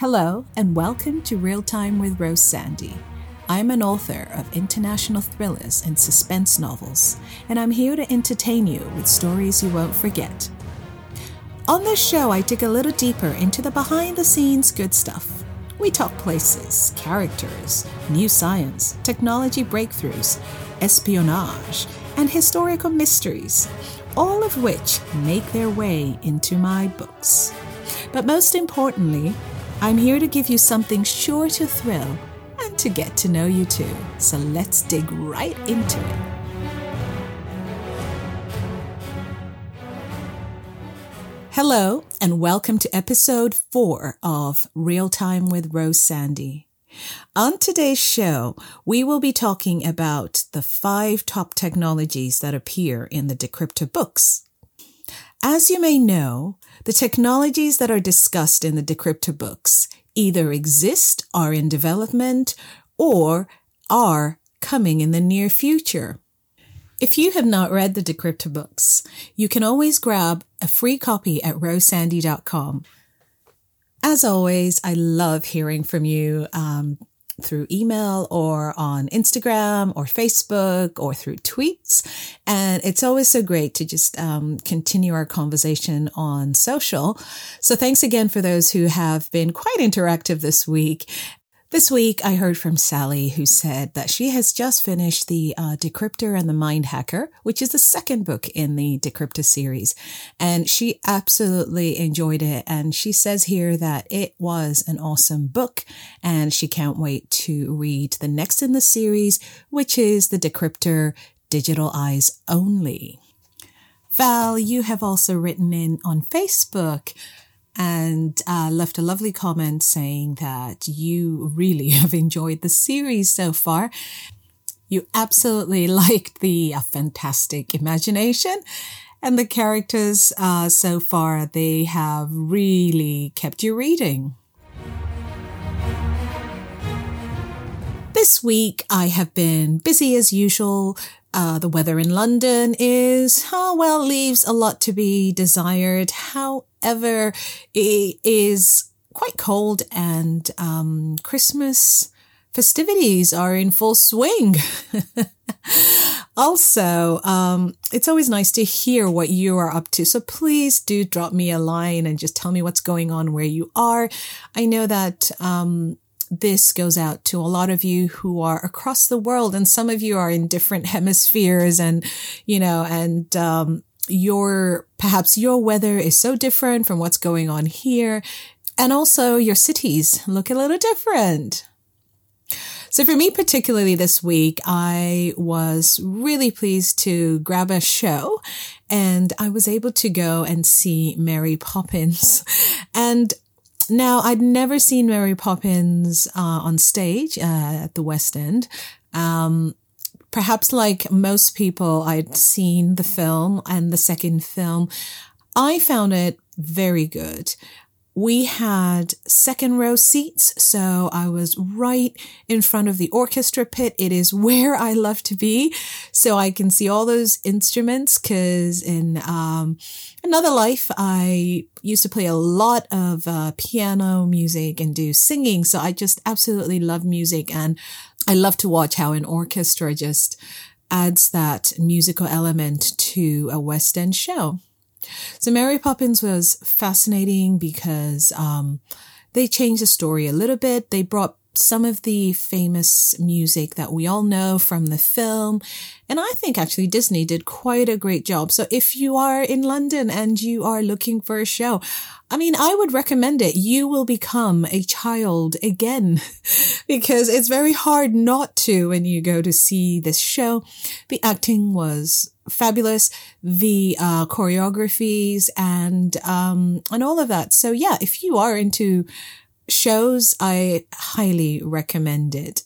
Hello, and welcome to Real Time with Rose Sandy. I'm an author of international thrillers and suspense novels, and I'm here to entertain you with stories you won't forget. On this show, I dig a little deeper into the behind the scenes good stuff. We talk places, characters, new science, technology breakthroughs, espionage, and historical mysteries, all of which make their way into my books. But most importantly, I'm here to give you something sure to thrill and to get to know you too. So let's dig right into it. Hello, and welcome to episode four of Real Time with Rose Sandy. On today's show, we will be talking about the five top technologies that appear in the Decryptor books. As you may know, the technologies that are discussed in the Decryptor books either exist, are in development, or are coming in the near future. If you have not read the Decryptor books, you can always grab a free copy at rosesandy.com. As always, I love hearing from you. Um, through email or on Instagram or Facebook or through tweets. And it's always so great to just um, continue our conversation on social. So thanks again for those who have been quite interactive this week. This week, I heard from Sally, who said that she has just finished the uh, Decryptor and the Mind Hacker, which is the second book in the Decryptor series. And she absolutely enjoyed it. And she says here that it was an awesome book and she can't wait to read the next in the series, which is the Decryptor Digital Eyes Only. Val, you have also written in on Facebook and uh, left a lovely comment saying that you really have enjoyed the series so far. You absolutely liked the uh, fantastic imagination and the characters uh, so far. They have really kept you reading. This week I have been busy as usual uh, the weather in London is, oh, well, leaves a lot to be desired. However, it is quite cold and um, Christmas festivities are in full swing. also, um, it's always nice to hear what you are up to. So please do drop me a line and just tell me what's going on where you are. I know that, um, this goes out to a lot of you who are across the world and some of you are in different hemispheres and, you know, and, um, your, perhaps your weather is so different from what's going on here. And also your cities look a little different. So for me, particularly this week, I was really pleased to grab a show and I was able to go and see Mary Poppins. And now, I'd never seen Mary Poppins uh, on stage uh, at the West End. Um, perhaps like most people, I'd seen the film and the second film. I found it very good we had second row seats. So I was right in front of the orchestra pit. It is where I love to be. So I can see all those instruments. Cause in, um, another life, I used to play a lot of, uh, piano music and do singing. So I just absolutely love music. And I love to watch how an orchestra just adds that musical element to a West End show. So Mary Poppins was fascinating because um, they changed the story a little bit. They brought some of the famous music that we all know from the film. And I think actually Disney did quite a great job. So if you are in London and you are looking for a show, I mean, I would recommend it. You will become a child again because it's very hard not to when you go to see this show. The acting was fabulous, the uh, choreographies and um, and all of that. So yeah, if you are into shows, I highly recommend it.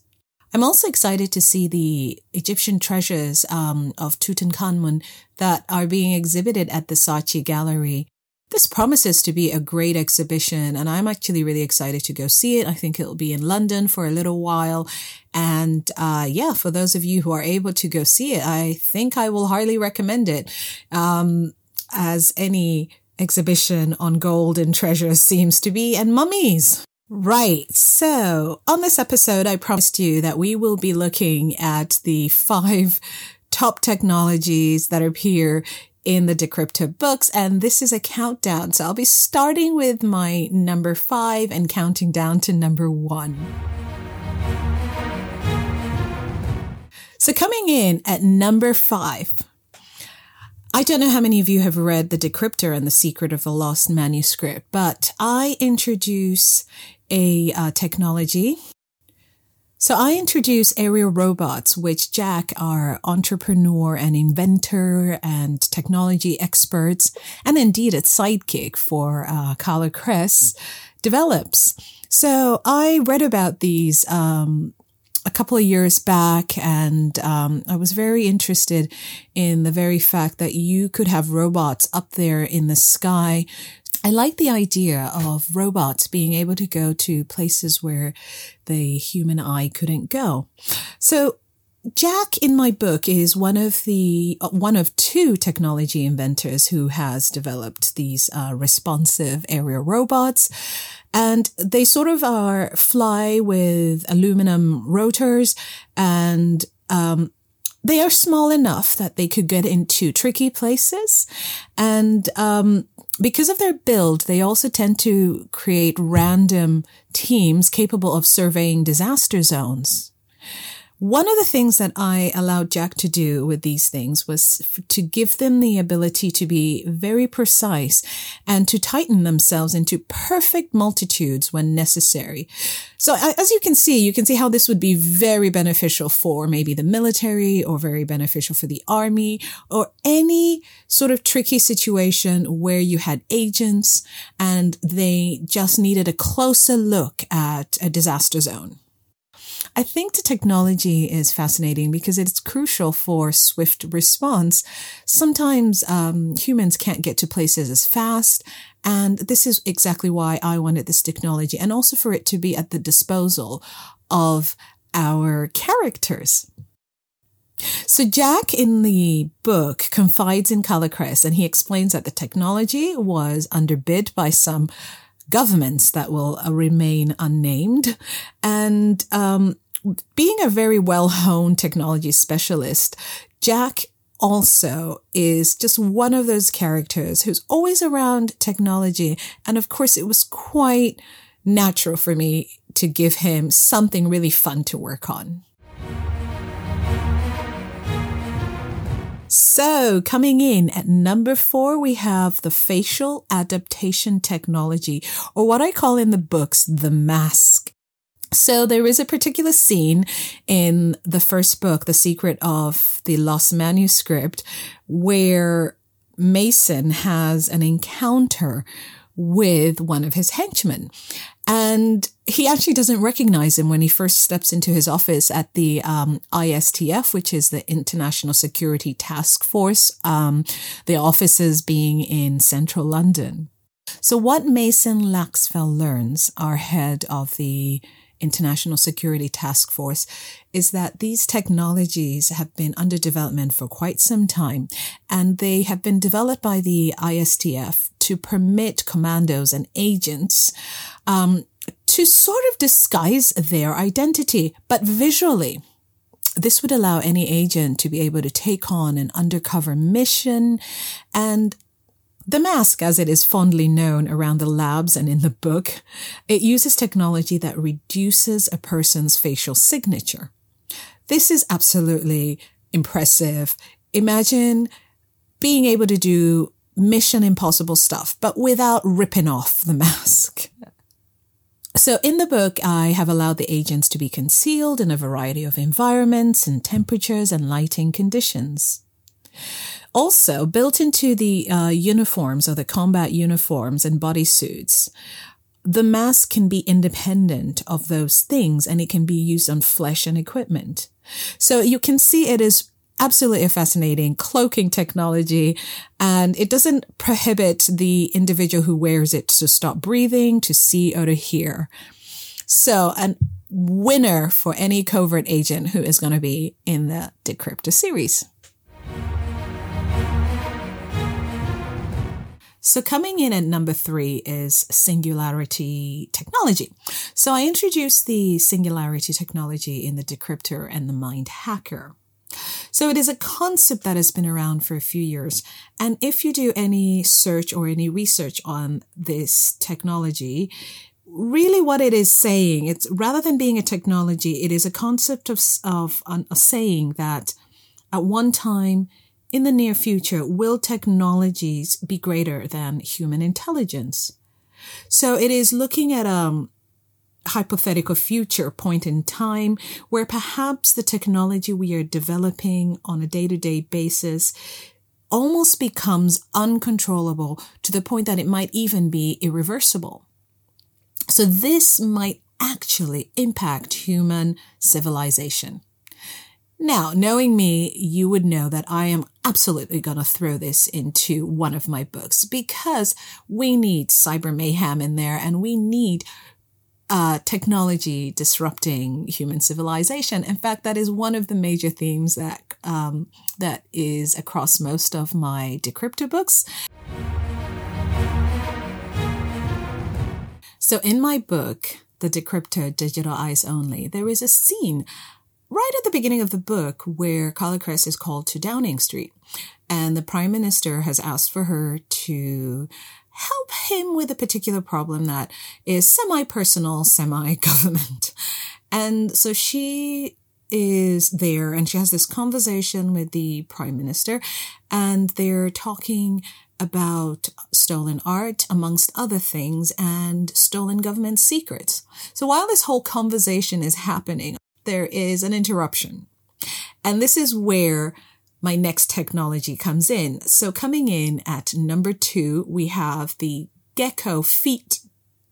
I'm also excited to see the Egyptian treasures um, of Tutankhamun that are being exhibited at the Saatchi Gallery. This promises to be a great exhibition, and I'm actually really excited to go see it. I think it'll be in London for a little while. And uh, yeah, for those of you who are able to go see it, I think I will highly recommend it. Um, as any exhibition on gold and treasures seems to be, and mummies. Right. So on this episode, I promised you that we will be looking at the five top technologies that appear in the Decryptor books. And this is a countdown. So I'll be starting with my number five and counting down to number one. So coming in at number five, I don't know how many of you have read The Decryptor and the Secret of the Lost Manuscript, but I introduce a uh, technology. So I introduce aerial robots, which Jack, our entrepreneur and inventor and technology experts, and indeed its sidekick for uh, Carla develops. So I read about these um, a couple of years back, and um, I was very interested in the very fact that you could have robots up there in the sky I like the idea of robots being able to go to places where the human eye couldn't go. So Jack in my book is one of the uh, one of two technology inventors who has developed these uh, responsive aerial robots and they sort of are fly with aluminum rotors and um, they are small enough that they could get into tricky places. And um, because of their build, they also tend to create random teams capable of surveying disaster zones. One of the things that I allowed Jack to do with these things was f- to give them the ability to be very precise and to tighten themselves into perfect multitudes when necessary. So as you can see, you can see how this would be very beneficial for maybe the military or very beneficial for the army or any sort of tricky situation where you had agents and they just needed a closer look at a disaster zone. I think the technology is fascinating because it's crucial for swift response. Sometimes um, humans can't get to places as fast. And this is exactly why I wanted this technology and also for it to be at the disposal of our characters. So Jack in the book confides in Carla and he explains that the technology was underbid by some governments that will uh, remain unnamed. And um, being a very well honed technology specialist, Jack also is just one of those characters who's always around technology. And of course, it was quite natural for me to give him something really fun to work on. So coming in at number four, we have the facial adaptation technology, or what I call in the books, the mask. So there is a particular scene in the first book, The Secret of the Lost Manuscript, where Mason has an encounter with one of his henchmen. And he actually doesn't recognize him when he first steps into his office at the um, ISTF, which is the International Security Task Force, um, the offices being in central London. So what Mason Laxfeld learns, our head of the International Security Task Force is that these technologies have been under development for quite some time and they have been developed by the ISTF to permit commandos and agents um, to sort of disguise their identity, but visually. This would allow any agent to be able to take on an undercover mission and the mask, as it is fondly known around the labs and in the book, it uses technology that reduces a person's facial signature. This is absolutely impressive. Imagine being able to do mission impossible stuff, but without ripping off the mask. So in the book, I have allowed the agents to be concealed in a variety of environments and temperatures and lighting conditions. Also, built into the uh, uniforms or the combat uniforms and bodysuits, the mask can be independent of those things and it can be used on flesh and equipment. So you can see it is absolutely a fascinating cloaking technology and it doesn't prohibit the individual who wears it to stop breathing, to see or to hear. So an winner for any covert agent who is going to be in the Decryptor series. So coming in at number three is singularity technology. So I introduced the singularity technology in the decryptor and the mind hacker. So it is a concept that has been around for a few years. And if you do any search or any research on this technology, really what it is saying, it's rather than being a technology, it is a concept of, of a saying that at one time in the near future, will technologies be greater than human intelligence? So it is looking at a um, hypothetical future point in time where perhaps the technology we are developing on a day to day basis almost becomes uncontrollable to the point that it might even be irreversible. So this might actually impact human civilization. Now, knowing me, you would know that I am absolutely going to throw this into one of my books because we need cyber mayhem in there and we need uh, technology disrupting human civilization. In fact, that is one of the major themes that um, that is across most of my decryptor books. So, in my book, The Decryptor Digital Eyes Only, there is a scene right at the beginning of the book where Carla Cress is called to Downing Street. And the Prime Minister has asked for her to help him with a particular problem that is semi personal, semi government. And so she is there and she has this conversation with the prime minister and they're talking about stolen art amongst other things and stolen government secrets. So while this whole conversation is happening, there is an interruption. And this is where my next technology comes in. So coming in at number two, we have the gecko feet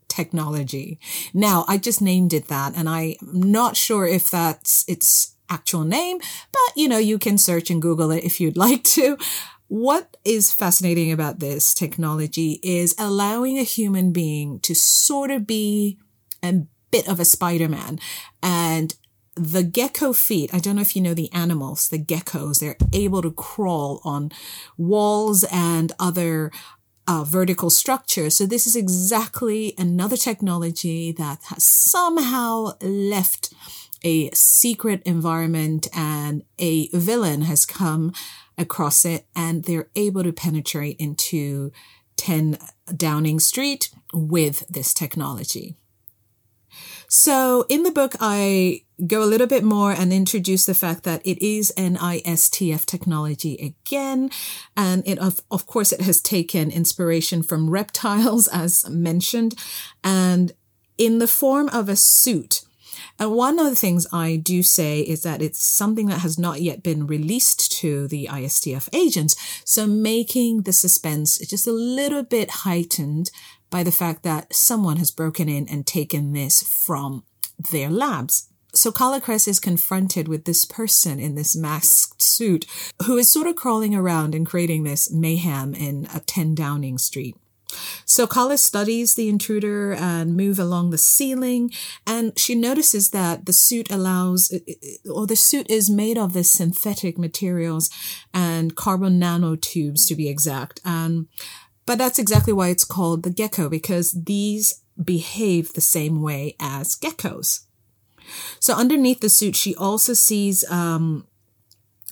technology. Now, I just named it that and I'm not sure if that's its actual name, but you know, you can search and Google it if you'd like to. What is fascinating about this technology is allowing a human being to sort of be a bit of a Spider-Man and the gecko feet, I don't know if you know the animals, the geckos, they're able to crawl on walls and other uh, vertical structures. So this is exactly another technology that has somehow left a secret environment and a villain has come across it and they're able to penetrate into 10 Downing Street with this technology. So in the book, I go a little bit more and introduce the fact that it is an ISTF technology again. And it, of, of course, it has taken inspiration from reptiles, as mentioned, and in the form of a suit. And one of the things I do say is that it's something that has not yet been released to the ISTF agents. So making the suspense just a little bit heightened by the fact that someone has broken in and taken this from their labs. So Carla Cress is confronted with this person in this masked suit who is sort of crawling around and creating this mayhem in a 10 Downing Street. So Carla studies the intruder and move along the ceiling and she notices that the suit allows, or the suit is made of this synthetic materials and carbon nanotubes to be exact. And but that's exactly why it's called the gecko, because these behave the same way as geckos. So underneath the suit, she also sees um,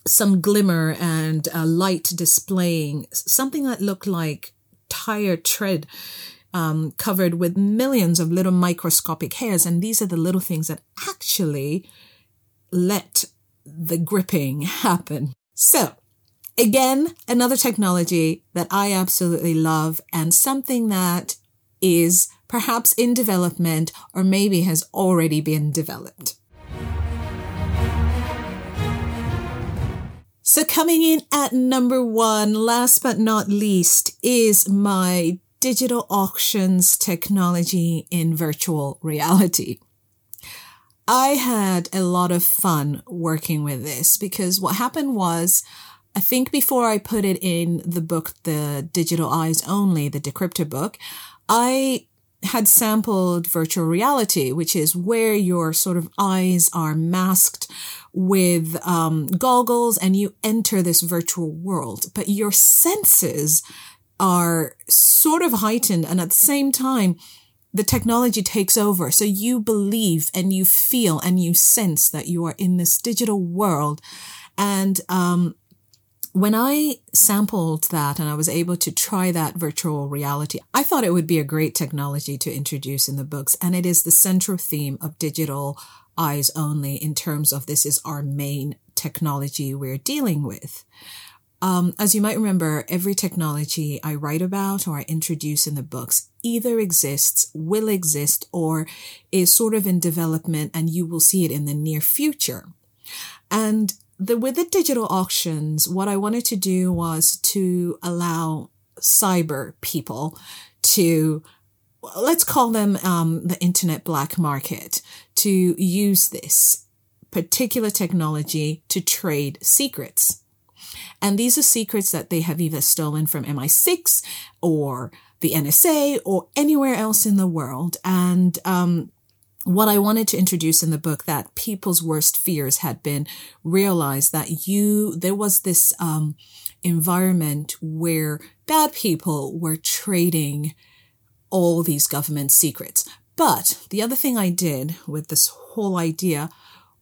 some glimmer and a light displaying something that looked like tire tread um, covered with millions of little microscopic hairs. And these are the little things that actually let the gripping happen. So Again, another technology that I absolutely love and something that is perhaps in development or maybe has already been developed. So coming in at number one, last but not least, is my digital auctions technology in virtual reality. I had a lot of fun working with this because what happened was I think before I put it in the book, the digital eyes only, the decryptor book, I had sampled virtual reality, which is where your sort of eyes are masked with um, goggles and you enter this virtual world, but your senses are sort of heightened. And at the same time, the technology takes over. So you believe and you feel and you sense that you are in this digital world. And, um, when I sampled that and I was able to try that virtual reality, I thought it would be a great technology to introduce in the books. And it is the central theme of digital eyes only in terms of this is our main technology we're dealing with. Um, as you might remember, every technology I write about or I introduce in the books either exists, will exist, or is sort of in development and you will see it in the near future. And the, with the digital auctions, what I wanted to do was to allow cyber people to, let's call them, um, the internet black market to use this particular technology to trade secrets. And these are secrets that they have either stolen from MI6 or the NSA or anywhere else in the world. And, um, what I wanted to introduce in the book that people's worst fears had been realized that you, there was this, um, environment where bad people were trading all these government secrets. But the other thing I did with this whole idea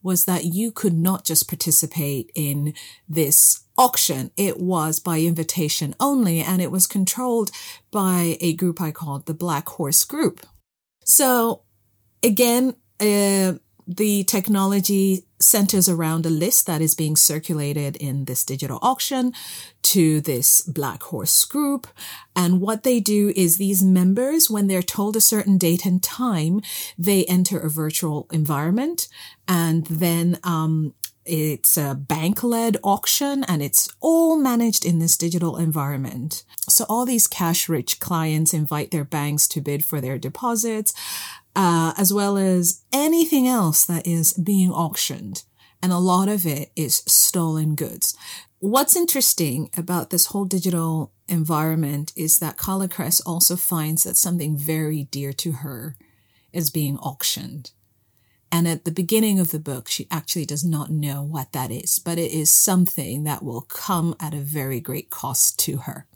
was that you could not just participate in this auction. It was by invitation only, and it was controlled by a group I called the Black Horse Group. So again, uh, the technology centers around a list that is being circulated in this digital auction to this Black Horse group. And what they do is these members, when they're told a certain date and time, they enter a virtual environment and then, um, it's a bank led auction and it's all managed in this digital environment. So all these cash rich clients invite their banks to bid for their deposits uh, as well as anything else that is being auctioned. And a lot of it is stolen goods. What's interesting about this whole digital environment is that Carla also finds that something very dear to her is being auctioned. And at the beginning of the book, she actually does not know what that is, but it is something that will come at a very great cost to her.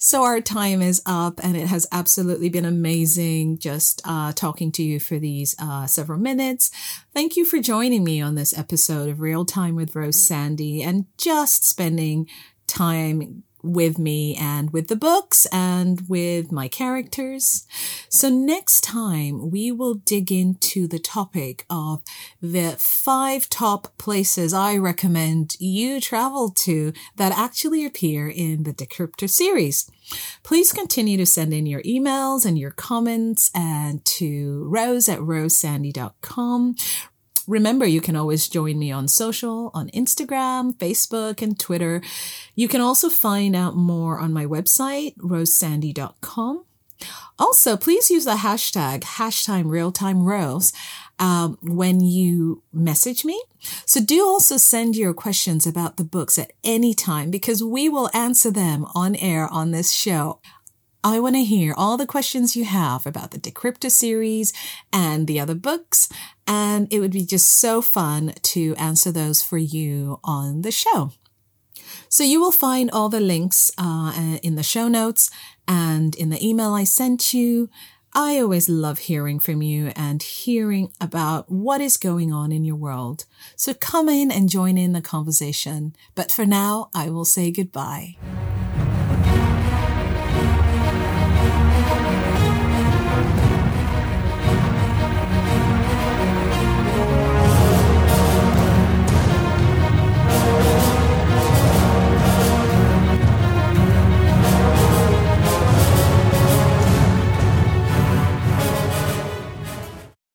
So our time is up and it has absolutely been amazing just uh, talking to you for these uh, several minutes. Thank you for joining me on this episode of Real Time with Rose Sandy and just spending time with me and with the books and with my characters. So next time we will dig into the topic of the five top places I recommend you travel to that actually appear in the Decryptor series. Please continue to send in your emails and your comments and to rose at rosesandy.com. Remember, you can always join me on social, on Instagram, Facebook, and Twitter. You can also find out more on my website, rosesandy.com. Also, please use the hashtag, hashtag realtime rose, um, when you message me. So do also send your questions about the books at any time because we will answer them on air on this show. I want to hear all the questions you have about the Decryptor series and the other books. And it would be just so fun to answer those for you on the show. So you will find all the links uh, in the show notes and in the email I sent you. I always love hearing from you and hearing about what is going on in your world. So come in and join in the conversation. But for now, I will say goodbye.